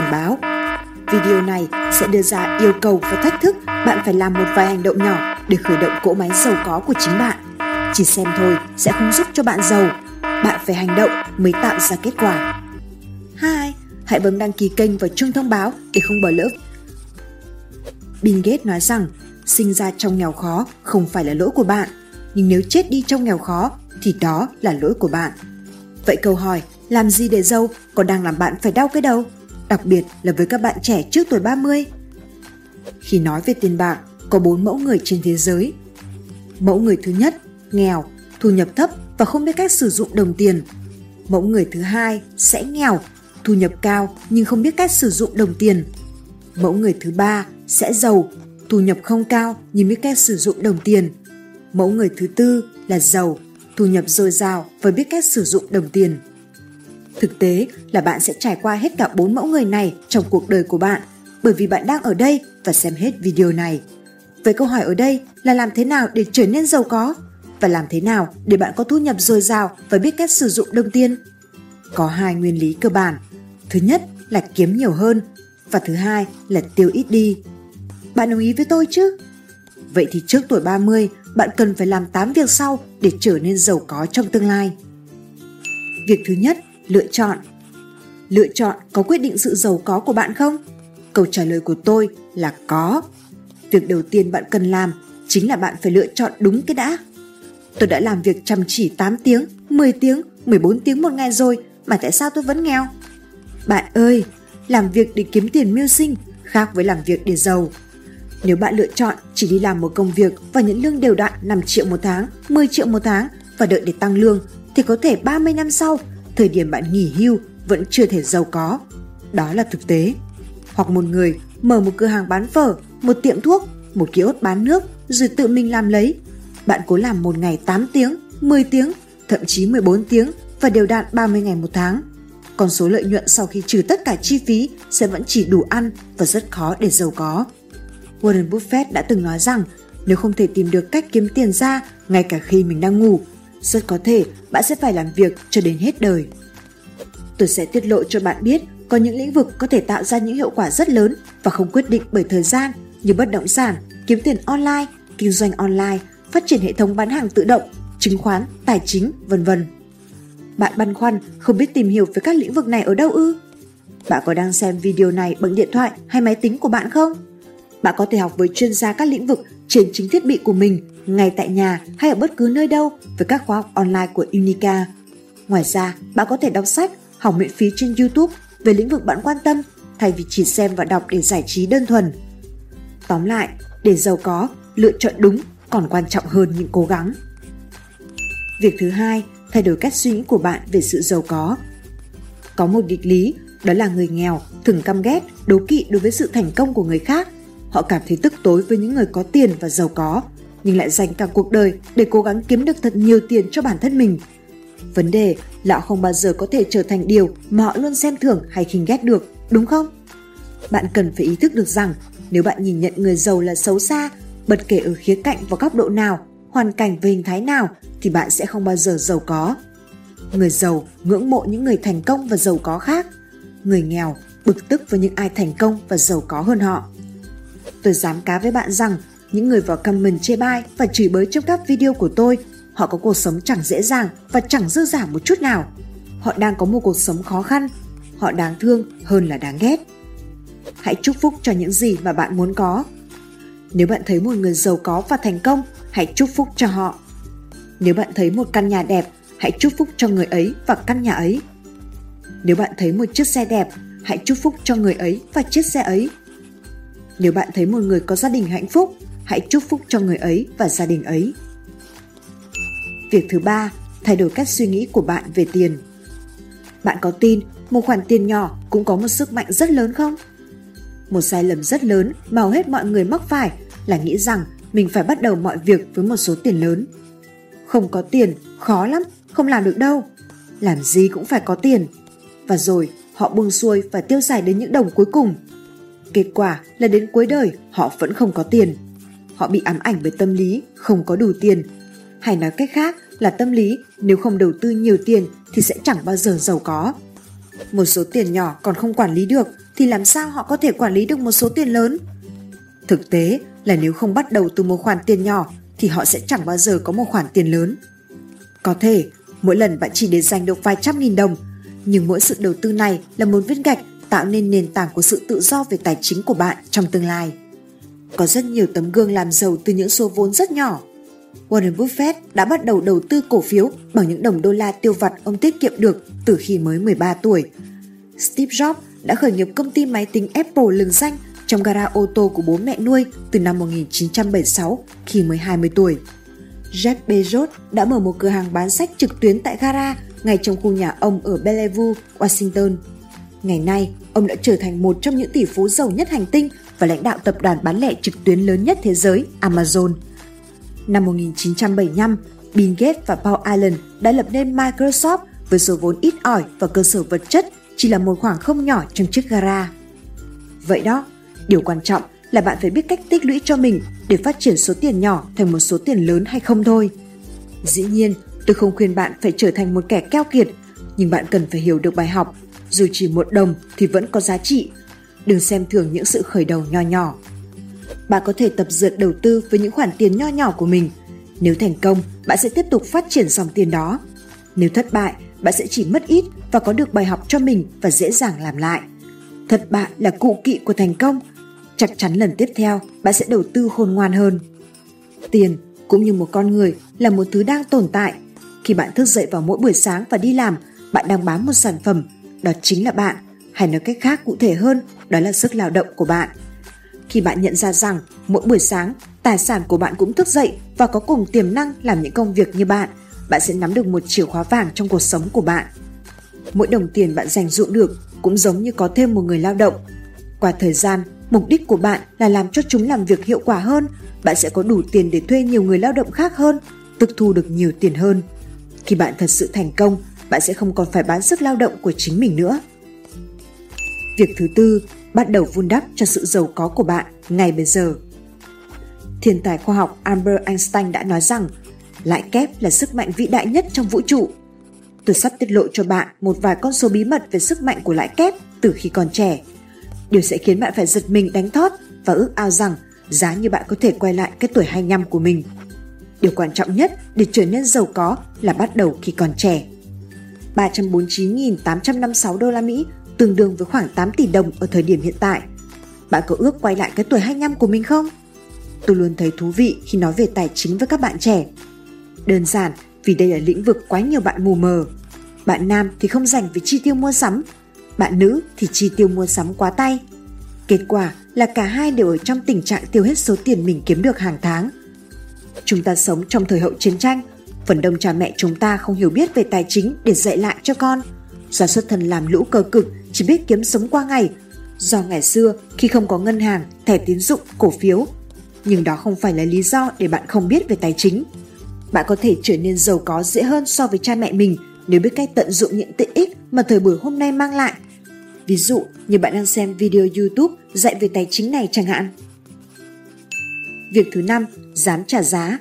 cảnh báo. Video này sẽ đưa ra yêu cầu và thách thức bạn phải làm một vài hành động nhỏ để khởi động cỗ máy giàu có của chính bạn. Chỉ xem thôi sẽ không giúp cho bạn giàu. Bạn phải hành động mới tạo ra kết quả. 2. Hãy bấm đăng ký kênh và chuông thông báo để không bỏ lỡ. Bill Gates nói rằng sinh ra trong nghèo khó không phải là lỗi của bạn, nhưng nếu chết đi trong nghèo khó thì đó là lỗi của bạn. Vậy câu hỏi, làm gì để giàu có đang làm bạn phải đau cái đầu? Đặc biệt là với các bạn trẻ trước tuổi 30. Khi nói về tiền bạc, có bốn mẫu người trên thế giới. Mẫu người thứ nhất, nghèo, thu nhập thấp và không biết cách sử dụng đồng tiền. Mẫu người thứ hai sẽ nghèo, thu nhập cao nhưng không biết cách sử dụng đồng tiền. Mẫu người thứ ba sẽ giàu, thu nhập không cao nhưng biết cách sử dụng đồng tiền. Mẫu người thứ tư là giàu, thu nhập dồi dào và biết cách sử dụng đồng tiền. Thực tế là bạn sẽ trải qua hết cả bốn mẫu người này trong cuộc đời của bạn bởi vì bạn đang ở đây và xem hết video này. Vậy câu hỏi ở đây là làm thế nào để trở nên giàu có? Và làm thế nào để bạn có thu nhập dồi dào và biết cách sử dụng đồng tiền? Có hai nguyên lý cơ bản. Thứ nhất là kiếm nhiều hơn và thứ hai là tiêu ít đi. Bạn đồng ý với tôi chứ? Vậy thì trước tuổi 30, bạn cần phải làm 8 việc sau để trở nên giàu có trong tương lai. Việc thứ nhất, lựa chọn. Lựa chọn có quyết định sự giàu có của bạn không? Câu trả lời của tôi là có. Việc đầu tiên bạn cần làm chính là bạn phải lựa chọn đúng cái đã. Tôi đã làm việc chăm chỉ 8 tiếng, 10 tiếng, 14 tiếng một ngày rồi mà tại sao tôi vẫn nghèo? Bạn ơi, làm việc để kiếm tiền mưu sinh khác với làm việc để giàu. Nếu bạn lựa chọn chỉ đi làm một công việc và nhận lương đều đặn 5 triệu một tháng, 10 triệu một tháng và đợi để tăng lương thì có thể 30 năm sau, thời điểm bạn nghỉ hưu vẫn chưa thể giàu có. Đó là thực tế. Hoặc một người mở một cửa hàng bán phở, một tiệm thuốc, một kiosk bán nước rồi tự mình làm lấy. Bạn cố làm một ngày 8 tiếng, 10 tiếng, thậm chí 14 tiếng và đều đạn 30 ngày một tháng. Còn số lợi nhuận sau khi trừ tất cả chi phí sẽ vẫn chỉ đủ ăn và rất khó để giàu có. Warren Buffett đã từng nói rằng nếu không thể tìm được cách kiếm tiền ra ngay cả khi mình đang ngủ, rất có thể bạn sẽ phải làm việc cho đến hết đời. Tôi sẽ tiết lộ cho bạn biết có những lĩnh vực có thể tạo ra những hiệu quả rất lớn và không quyết định bởi thời gian như bất động sản, kiếm tiền online, kinh doanh online, phát triển hệ thống bán hàng tự động, chứng khoán, tài chính, vân vân. Bạn băn khoăn không biết tìm hiểu về các lĩnh vực này ở đâu ư? Bạn có đang xem video này bằng điện thoại hay máy tính của bạn không? Bạn có thể học với chuyên gia các lĩnh vực trên chính thiết bị của mình, ngay tại nhà hay ở bất cứ nơi đâu với các khóa học online của Unica. Ngoài ra, bạn có thể đọc sách, học miễn phí trên YouTube về lĩnh vực bạn quan tâm thay vì chỉ xem và đọc để giải trí đơn thuần. Tóm lại, để giàu có, lựa chọn đúng còn quan trọng hơn những cố gắng. Việc thứ hai, thay đổi cách suy nghĩ của bạn về sự giàu có. Có một nghịch lý, đó là người nghèo thường căm ghét, đố kỵ đối với sự thành công của người khác Họ cảm thấy tức tối với những người có tiền và giàu có, nhưng lại dành cả cuộc đời để cố gắng kiếm được thật nhiều tiền cho bản thân mình. Vấn đề là họ không bao giờ có thể trở thành điều mà họ luôn xem thường hay khinh ghét được, đúng không? Bạn cần phải ý thức được rằng nếu bạn nhìn nhận người giàu là xấu xa, bất kể ở khía cạnh và góc độ nào, hoàn cảnh và hình thái nào thì bạn sẽ không bao giờ giàu có. Người giàu ngưỡng mộ những người thành công và giàu có khác. Người nghèo bực tức với những ai thành công và giàu có hơn họ. Tôi dám cá với bạn rằng những người vào comment chê bai và chửi bới trong các video của tôi họ có cuộc sống chẳng dễ dàng và chẳng dư giả một chút nào. Họ đang có một cuộc sống khó khăn, họ đáng thương hơn là đáng ghét. Hãy chúc phúc cho những gì mà bạn muốn có. Nếu bạn thấy một người giàu có và thành công, hãy chúc phúc cho họ. Nếu bạn thấy một căn nhà đẹp, hãy chúc phúc cho người ấy và căn nhà ấy. Nếu bạn thấy một chiếc xe đẹp, hãy chúc phúc cho người ấy và chiếc xe ấy. Nếu bạn thấy một người có gia đình hạnh phúc, hãy chúc phúc cho người ấy và gia đình ấy. Việc thứ ba, thay đổi cách suy nghĩ của bạn về tiền. Bạn có tin một khoản tiền nhỏ cũng có một sức mạnh rất lớn không? Một sai lầm rất lớn mà hầu hết mọi người mắc phải là nghĩ rằng mình phải bắt đầu mọi việc với một số tiền lớn. Không có tiền, khó lắm, không làm được đâu. Làm gì cũng phải có tiền. Và rồi họ buông xuôi và tiêu xài đến những đồng cuối cùng Kết quả là đến cuối đời họ vẫn không có tiền. Họ bị ám ảnh bởi tâm lý không có đủ tiền. Hay nói cách khác là tâm lý nếu không đầu tư nhiều tiền thì sẽ chẳng bao giờ giàu có. Một số tiền nhỏ còn không quản lý được thì làm sao họ có thể quản lý được một số tiền lớn? Thực tế là nếu không bắt đầu từ một khoản tiền nhỏ thì họ sẽ chẳng bao giờ có một khoản tiền lớn. Có thể mỗi lần bạn chỉ để dành được vài trăm nghìn đồng, nhưng mỗi sự đầu tư này là một viên gạch tạo nên nền tảng của sự tự do về tài chính của bạn trong tương lai. Có rất nhiều tấm gương làm giàu từ những số vốn rất nhỏ. Warren Buffett đã bắt đầu đầu tư cổ phiếu bằng những đồng đô la tiêu vặt ông tiết kiệm được từ khi mới 13 tuổi. Steve Jobs đã khởi nghiệp công ty máy tính Apple lừng danh trong gara ô tô của bố mẹ nuôi từ năm 1976 khi mới 20 tuổi. Jeff Bezos đã mở một cửa hàng bán sách trực tuyến tại gara ngay trong khu nhà ông ở Bellevue, Washington. Ngày nay, ông đã trở thành một trong những tỷ phú giàu nhất hành tinh và lãnh đạo tập đoàn bán lẻ trực tuyến lớn nhất thế giới Amazon. Năm 1975, Bill Gates và Paul Allen đã lập nên Microsoft với số vốn ít ỏi và cơ sở vật chất chỉ là một khoảng không nhỏ trong chiếc gara. Vậy đó, điều quan trọng là bạn phải biết cách tích lũy cho mình để phát triển số tiền nhỏ thành một số tiền lớn hay không thôi. Dĩ nhiên, tôi không khuyên bạn phải trở thành một kẻ keo kiệt, nhưng bạn cần phải hiểu được bài học, dù chỉ một đồng thì vẫn có giá trị. Đừng xem thường những sự khởi đầu nho nhỏ. Bạn có thể tập dượt đầu tư với những khoản tiền nho nhỏ của mình. Nếu thành công, bạn sẽ tiếp tục phát triển dòng tiền đó. Nếu thất bại, bạn sẽ chỉ mất ít và có được bài học cho mình và dễ dàng làm lại. Thất bại là cụ kỵ của thành công. Chắc chắn lần tiếp theo bạn sẽ đầu tư khôn ngoan hơn. Tiền cũng như một con người là một thứ đang tồn tại. Khi bạn thức dậy vào mỗi buổi sáng và đi làm, bạn đang bán một sản phẩm, đó chính là bạn, hay nói cách khác cụ thể hơn, đó là sức lao động của bạn. Khi bạn nhận ra rằng mỗi buổi sáng, tài sản của bạn cũng thức dậy và có cùng tiềm năng làm những công việc như bạn, bạn sẽ nắm được một chìa khóa vàng trong cuộc sống của bạn. Mỗi đồng tiền bạn dành dụng được cũng giống như có thêm một người lao động. Qua thời gian, mục đích của bạn là làm cho chúng làm việc hiệu quả hơn, bạn sẽ có đủ tiền để thuê nhiều người lao động khác hơn, tức thu được nhiều tiền hơn. Khi bạn thật sự thành công, bạn sẽ không còn phải bán sức lao động của chính mình nữa. Việc thứ tư, bắt đầu vun đắp cho sự giàu có của bạn ngay bây giờ. Thiên tài khoa học Albert Einstein đã nói rằng lãi kép là sức mạnh vĩ đại nhất trong vũ trụ. Tôi sắp tiết lộ cho bạn một vài con số bí mật về sức mạnh của lãi kép từ khi còn trẻ. Điều sẽ khiến bạn phải giật mình đánh thót và ước ao rằng giá như bạn có thể quay lại cái tuổi 25 của mình. Điều quan trọng nhất để trở nên giàu có là bắt đầu khi còn trẻ. 349.856 đô la Mỹ tương đương với khoảng 8 tỷ đồng ở thời điểm hiện tại. Bạn có ước quay lại cái tuổi 25 của mình không? Tôi luôn thấy thú vị khi nói về tài chính với các bạn trẻ. Đơn giản vì đây là lĩnh vực quá nhiều bạn mù mờ. Bạn nam thì không dành về chi tiêu mua sắm, bạn nữ thì chi tiêu mua sắm quá tay. Kết quả là cả hai đều ở trong tình trạng tiêu hết số tiền mình kiếm được hàng tháng. Chúng ta sống trong thời hậu chiến tranh, phần đông cha mẹ chúng ta không hiểu biết về tài chính để dạy lại cho con. Do xuất thân làm lũ cơ cực, chỉ biết kiếm sống qua ngày. Do ngày xưa khi không có ngân hàng, thẻ tín dụng, cổ phiếu. Nhưng đó không phải là lý do để bạn không biết về tài chính. Bạn có thể trở nên giàu có dễ hơn so với cha mẹ mình nếu biết cách tận dụng những tiện ích mà thời buổi hôm nay mang lại. Ví dụ như bạn đang xem video YouTube dạy về tài chính này chẳng hạn. Việc thứ năm, dám trả giá.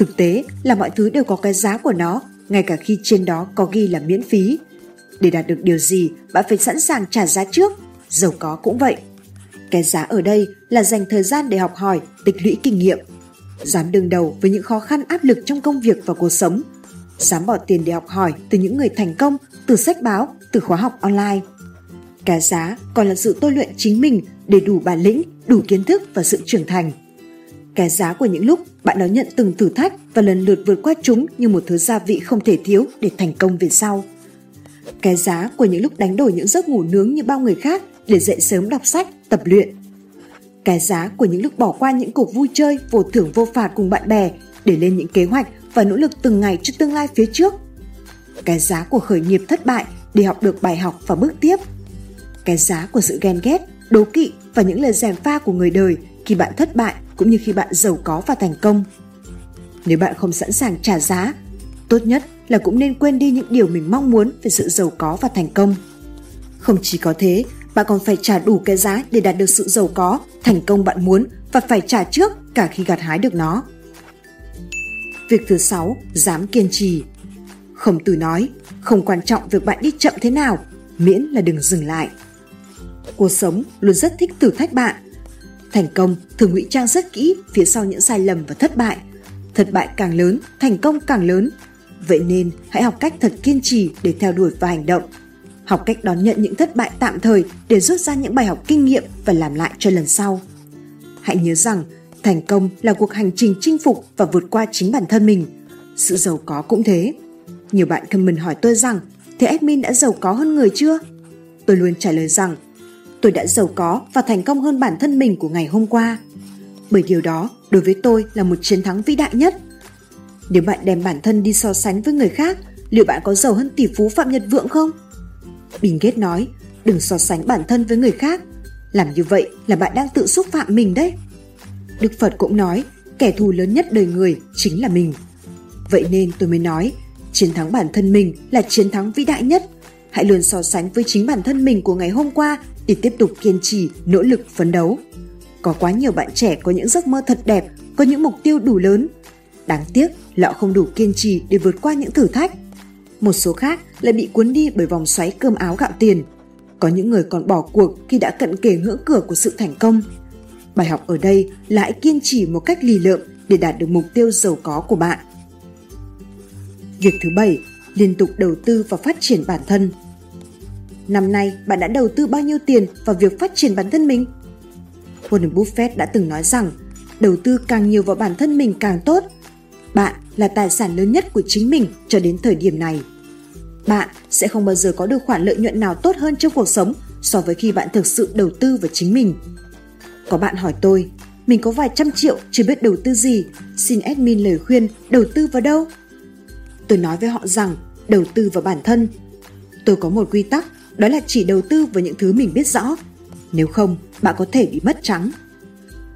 Thực tế là mọi thứ đều có cái giá của nó, ngay cả khi trên đó có ghi là miễn phí. Để đạt được điều gì, bạn phải sẵn sàng trả giá trước, giàu có cũng vậy. Cái giá ở đây là dành thời gian để học hỏi, tích lũy kinh nghiệm. Dám đương đầu với những khó khăn áp lực trong công việc và cuộc sống. Dám bỏ tiền để học hỏi từ những người thành công, từ sách báo, từ khóa học online. Cái giá còn là sự tôi luyện chính mình để đủ bản lĩnh, đủ kiến thức và sự trưởng thành. Cái giá của những lúc bạn đón nhận từng thử thách và lần lượt vượt qua chúng như một thứ gia vị không thể thiếu để thành công về sau. Cái giá của những lúc đánh đổi những giấc ngủ nướng như bao người khác để dậy sớm đọc sách, tập luyện. Cái giá của những lúc bỏ qua những cuộc vui chơi vô thưởng vô phạt cùng bạn bè để lên những kế hoạch và nỗ lực từng ngày cho tương lai phía trước. Cái giá của khởi nghiệp thất bại để học được bài học và bước tiếp. Cái giá của sự ghen ghét, đố kỵ và những lời gièm pha của người đời khi bạn thất bại cũng như khi bạn giàu có và thành công. Nếu bạn không sẵn sàng trả giá, tốt nhất là cũng nên quên đi những điều mình mong muốn về sự giàu có và thành công. Không chỉ có thế, bạn còn phải trả đủ cái giá để đạt được sự giàu có, thành công bạn muốn và phải trả trước cả khi gặt hái được nó. Việc thứ sáu, dám kiên trì. Khổng tử nói, không quan trọng việc bạn đi chậm thế nào, miễn là đừng dừng lại. Cuộc sống luôn rất thích thử thách bạn. Thành công thường ngụy trang rất kỹ phía sau những sai lầm và thất bại. Thất bại càng lớn, thành công càng lớn. Vậy nên hãy học cách thật kiên trì để theo đuổi và hành động. Học cách đón nhận những thất bại tạm thời để rút ra những bài học kinh nghiệm và làm lại cho lần sau. Hãy nhớ rằng thành công là cuộc hành trình chinh phục và vượt qua chính bản thân mình. Sự giàu có cũng thế. Nhiều bạn comment hỏi tôi rằng thế admin đã giàu có hơn người chưa? Tôi luôn trả lời rằng tôi đã giàu có và thành công hơn bản thân mình của ngày hôm qua. Bởi điều đó đối với tôi là một chiến thắng vĩ đại nhất. Nếu bạn đem bản thân đi so sánh với người khác, liệu bạn có giàu hơn tỷ phú Phạm Nhật Vượng không? bình Gates nói, đừng so sánh bản thân với người khác. Làm như vậy là bạn đang tự xúc phạm mình đấy. Đức Phật cũng nói, kẻ thù lớn nhất đời người chính là mình. Vậy nên tôi mới nói, chiến thắng bản thân mình là chiến thắng vĩ đại nhất. Hãy luôn so sánh với chính bản thân mình của ngày hôm qua để tiếp tục kiên trì, nỗ lực phấn đấu. Có quá nhiều bạn trẻ có những giấc mơ thật đẹp, có những mục tiêu đủ lớn. Đáng tiếc là họ không đủ kiên trì để vượt qua những thử thách. Một số khác lại bị cuốn đi bởi vòng xoáy cơm áo gạo tiền. Có những người còn bỏ cuộc khi đã cận kề ngưỡng cửa của sự thành công. Bài học ở đây là hãy kiên trì một cách lì lợm để đạt được mục tiêu giàu có của bạn. Việc thứ bảy, liên tục đầu tư và phát triển bản thân. Năm nay, bạn đã đầu tư bao nhiêu tiền vào việc phát triển bản thân mình? Warren Buffett đã từng nói rằng, đầu tư càng nhiều vào bản thân mình càng tốt. Bạn là tài sản lớn nhất của chính mình cho đến thời điểm này. Bạn sẽ không bao giờ có được khoản lợi nhuận nào tốt hơn trong cuộc sống so với khi bạn thực sự đầu tư vào chính mình. Có bạn hỏi tôi, mình có vài trăm triệu chưa biết đầu tư gì, xin admin lời khuyên đầu tư vào đâu? Tôi nói với họ rằng đầu tư vào bản thân. Tôi có một quy tắc, đó là chỉ đầu tư vào những thứ mình biết rõ. Nếu không, bạn có thể bị mất trắng.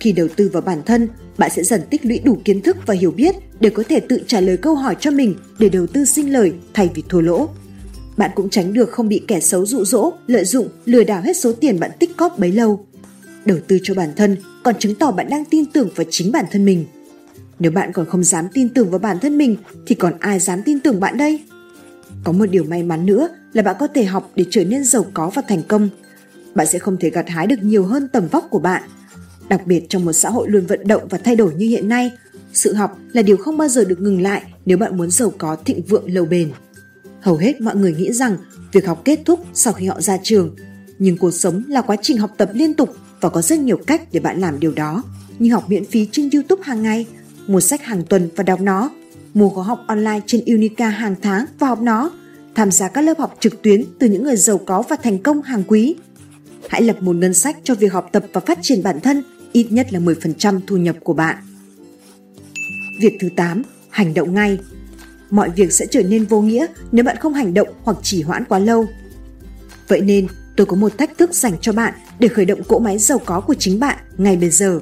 Khi đầu tư vào bản thân, bạn sẽ dần tích lũy đủ kiến thức và hiểu biết để có thể tự trả lời câu hỏi cho mình để đầu tư sinh lời thay vì thua lỗ. Bạn cũng tránh được không bị kẻ xấu dụ dỗ, lợi dụng, lừa đảo hết số tiền bạn tích cóp bấy lâu. Đầu tư cho bản thân còn chứng tỏ bạn đang tin tưởng vào chính bản thân mình. Nếu bạn còn không dám tin tưởng vào bản thân mình thì còn ai dám tin tưởng bạn đây? Có một điều may mắn nữa là bạn có thể học để trở nên giàu có và thành công. Bạn sẽ không thể gặt hái được nhiều hơn tầm vóc của bạn. Đặc biệt trong một xã hội luôn vận động và thay đổi như hiện nay, sự học là điều không bao giờ được ngừng lại nếu bạn muốn giàu có thịnh vượng lâu bền. Hầu hết mọi người nghĩ rằng việc học kết thúc sau khi họ ra trường, nhưng cuộc sống là quá trình học tập liên tục và có rất nhiều cách để bạn làm điều đó, như học miễn phí trên YouTube hàng ngày, mua sách hàng tuần và đọc nó, mua khóa học online trên Unica hàng tháng và học nó, tham gia các lớp học trực tuyến từ những người giàu có và thành công hàng quý. Hãy lập một ngân sách cho việc học tập và phát triển bản thân, ít nhất là 10% thu nhập của bạn. Việc thứ 8, hành động ngay. Mọi việc sẽ trở nên vô nghĩa nếu bạn không hành động hoặc chỉ hoãn quá lâu. Vậy nên, tôi có một thách thức dành cho bạn để khởi động cỗ máy giàu có của chính bạn ngay bây giờ.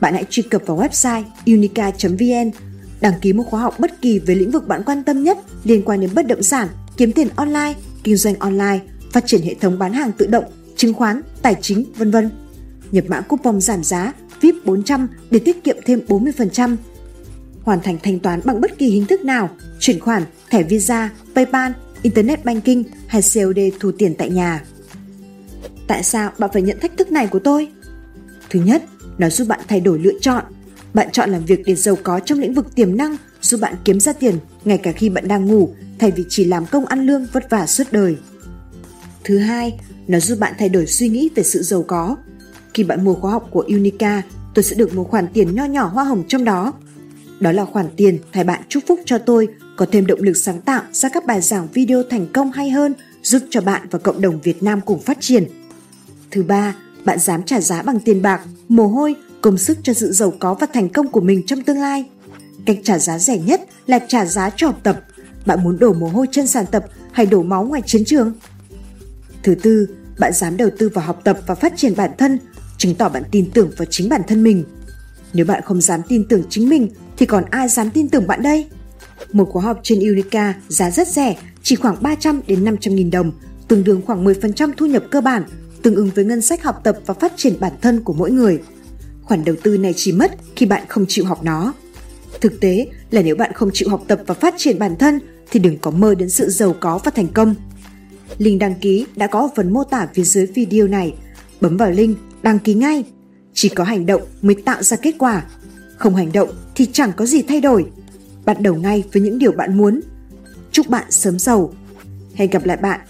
Bạn hãy truy cập vào website unica.vn, đăng ký một khóa học bất kỳ về lĩnh vực bạn quan tâm nhất liên quan đến bất động sản, kiếm tiền online, kinh doanh online, phát triển hệ thống bán hàng tự động, chứng khoán, tài chính, vân vân. Nhập mã coupon giảm giá VIP 400 để tiết kiệm thêm 40%. Hoàn thành thanh toán bằng bất kỳ hình thức nào, chuyển khoản, thẻ Visa, PayPal, Internet Banking hay COD thu tiền tại nhà. Tại sao bạn phải nhận thách thức này của tôi? Thứ nhất, nó giúp bạn thay đổi lựa chọn. Bạn chọn làm việc để giàu có trong lĩnh vực tiềm năng, giúp bạn kiếm ra tiền ngay cả khi bạn đang ngủ, thay vì chỉ làm công ăn lương vất vả suốt đời. Thứ hai, nó giúp bạn thay đổi suy nghĩ về sự giàu có. Khi bạn mua khóa học của Unica, tôi sẽ được một khoản tiền nho nhỏ hoa hồng trong đó. Đó là khoản tiền thầy bạn chúc phúc cho tôi có thêm động lực sáng tạo ra các bài giảng video thành công hay hơn giúp cho bạn và cộng đồng Việt Nam cùng phát triển – Thứ ba, bạn dám trả giá bằng tiền bạc, mồ hôi, công sức cho sự giàu có và thành công của mình trong tương lai. Cách trả giá rẻ nhất là trả giá cho học tập. Bạn muốn đổ mồ hôi trên sàn tập hay đổ máu ngoài chiến trường? Thứ tư, bạn dám đầu tư vào học tập và phát triển bản thân, chứng tỏ bạn tin tưởng vào chính bản thân mình. Nếu bạn không dám tin tưởng chính mình thì còn ai dám tin tưởng bạn đây? Một khóa học trên Unica giá rất rẻ, chỉ khoảng 300 đến 500 nghìn đồng, tương đương khoảng 10% thu nhập cơ bản tương ứng với ngân sách học tập và phát triển bản thân của mỗi người. Khoản đầu tư này chỉ mất khi bạn không chịu học nó. Thực tế là nếu bạn không chịu học tập và phát triển bản thân, thì đừng có mơ đến sự giàu có và thành công. Link đăng ký đã có ở phần mô tả phía dưới video này. Bấm vào link đăng ký ngay. Chỉ có hành động mới tạo ra kết quả. Không hành động thì chẳng có gì thay đổi. Bắt đầu ngay với những điều bạn muốn. Chúc bạn sớm giàu. Hẹn gặp lại bạn